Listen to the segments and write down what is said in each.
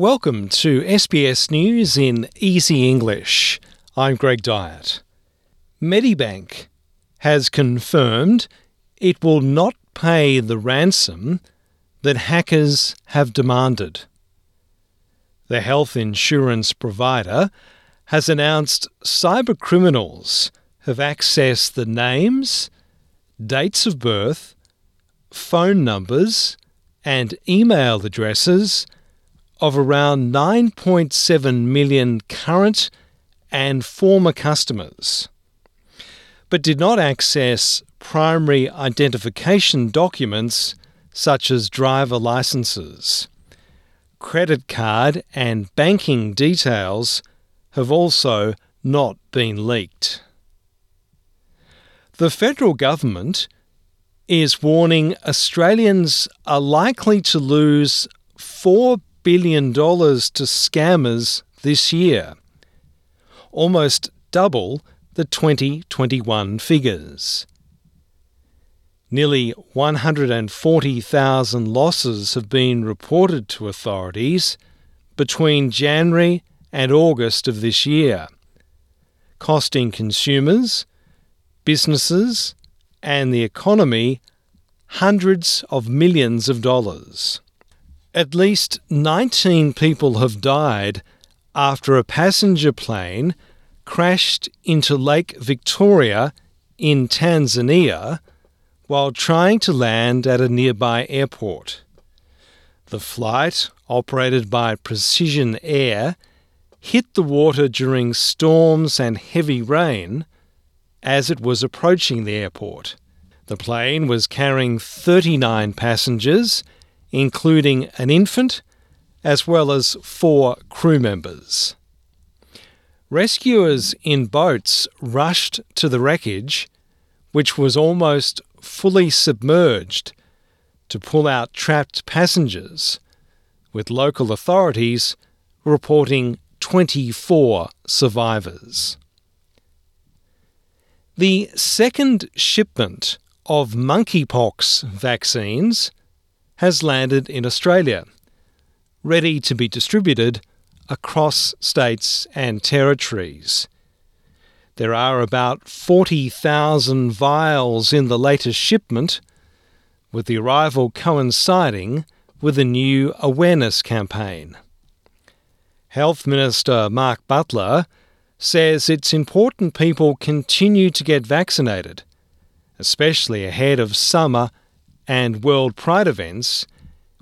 Welcome to SBS News in Easy English. I'm Greg Dyett. Medibank has confirmed it will not pay the ransom that hackers have demanded. The health insurance provider has announced cybercriminals have accessed the names, dates of birth, phone numbers, and email addresses of around 9.7 million current and former customers, but did not access primary identification documents such as driver licenses. Credit card and banking details have also not been leaked. The federal government is warning Australians are likely to lose $4 billion dollars to scammers this year, almost double the 2021 figures. Nearly 140,000 losses have been reported to authorities between January and August of this year, costing consumers, businesses, and the economy hundreds of millions of dollars. At least 19 people have died after a passenger plane crashed into Lake Victoria in Tanzania while trying to land at a nearby airport. The flight, operated by Precision Air, hit the water during storms and heavy rain as it was approaching the airport. The plane was carrying 39 passengers, including an infant, as well as four crew members. Rescuers in boats rushed to the wreckage, which was almost fully submerged to pull out trapped passengers, with local authorities reporting 24 survivors. The second shipment of monkeypox vaccines has landed in Australia, ready to be distributed across states and territories. There are about 40,000 vials in the latest shipment, with the arrival coinciding with a new awareness campaign. Health Minister Mark Butler says it's important people continue to get vaccinated, especially ahead of summer and World Pride events,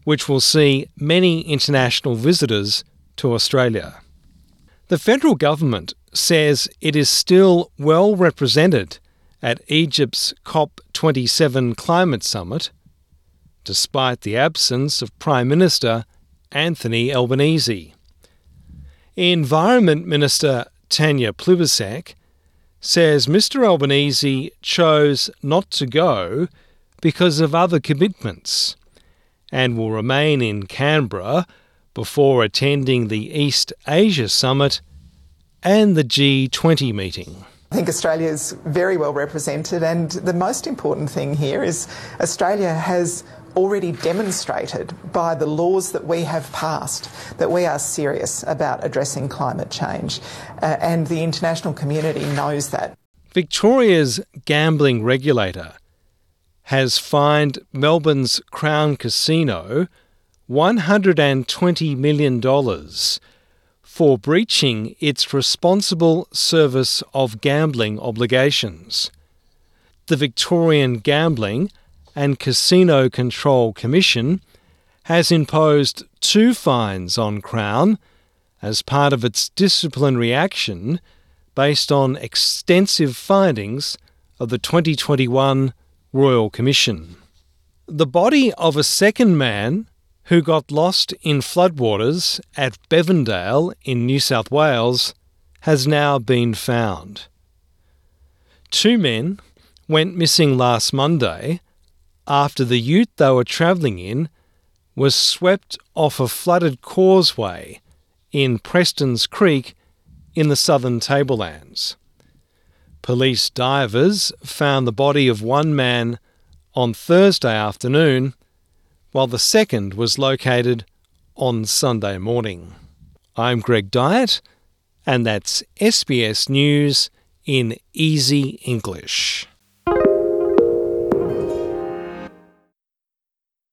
which will see many international visitors to Australia. The federal government says it is still well represented at Egypt's COP27 climate summit, despite the absence of Prime Minister Anthony Albanese. Environment Minister Tanya Plibersek says Mr Albanese chose not to go because of other commitments and will remain in Canberra before attending the East Asia Summit and the G20 meeting. I think Australia is very well represented, and the most important thing here is Australia has already demonstrated by the laws that we have passed that we are serious about addressing climate change, uh, and the international community knows that. Victoria's gambling regulator has fined Melbourne's Crown Casino $120 million for breaching its responsible service of gambling obligations. The Victorian Gambling and Casino Control Commission has imposed two fines on Crown as part of its disciplinary action based on extensive findings of the 2021 Royal Commission. The body of a second man who got lost in floodwaters at Bevendale in New South Wales, has now been found. Two men went missing last Monday after the ute they were travelling in was swept off a flooded causeway in Preston's Creek in the southern tablelands. Police divers found the body of one man on Thursday afternoon while the second was located on Sunday morning. I'm Greg Dyett, and that's SBS News in easy English.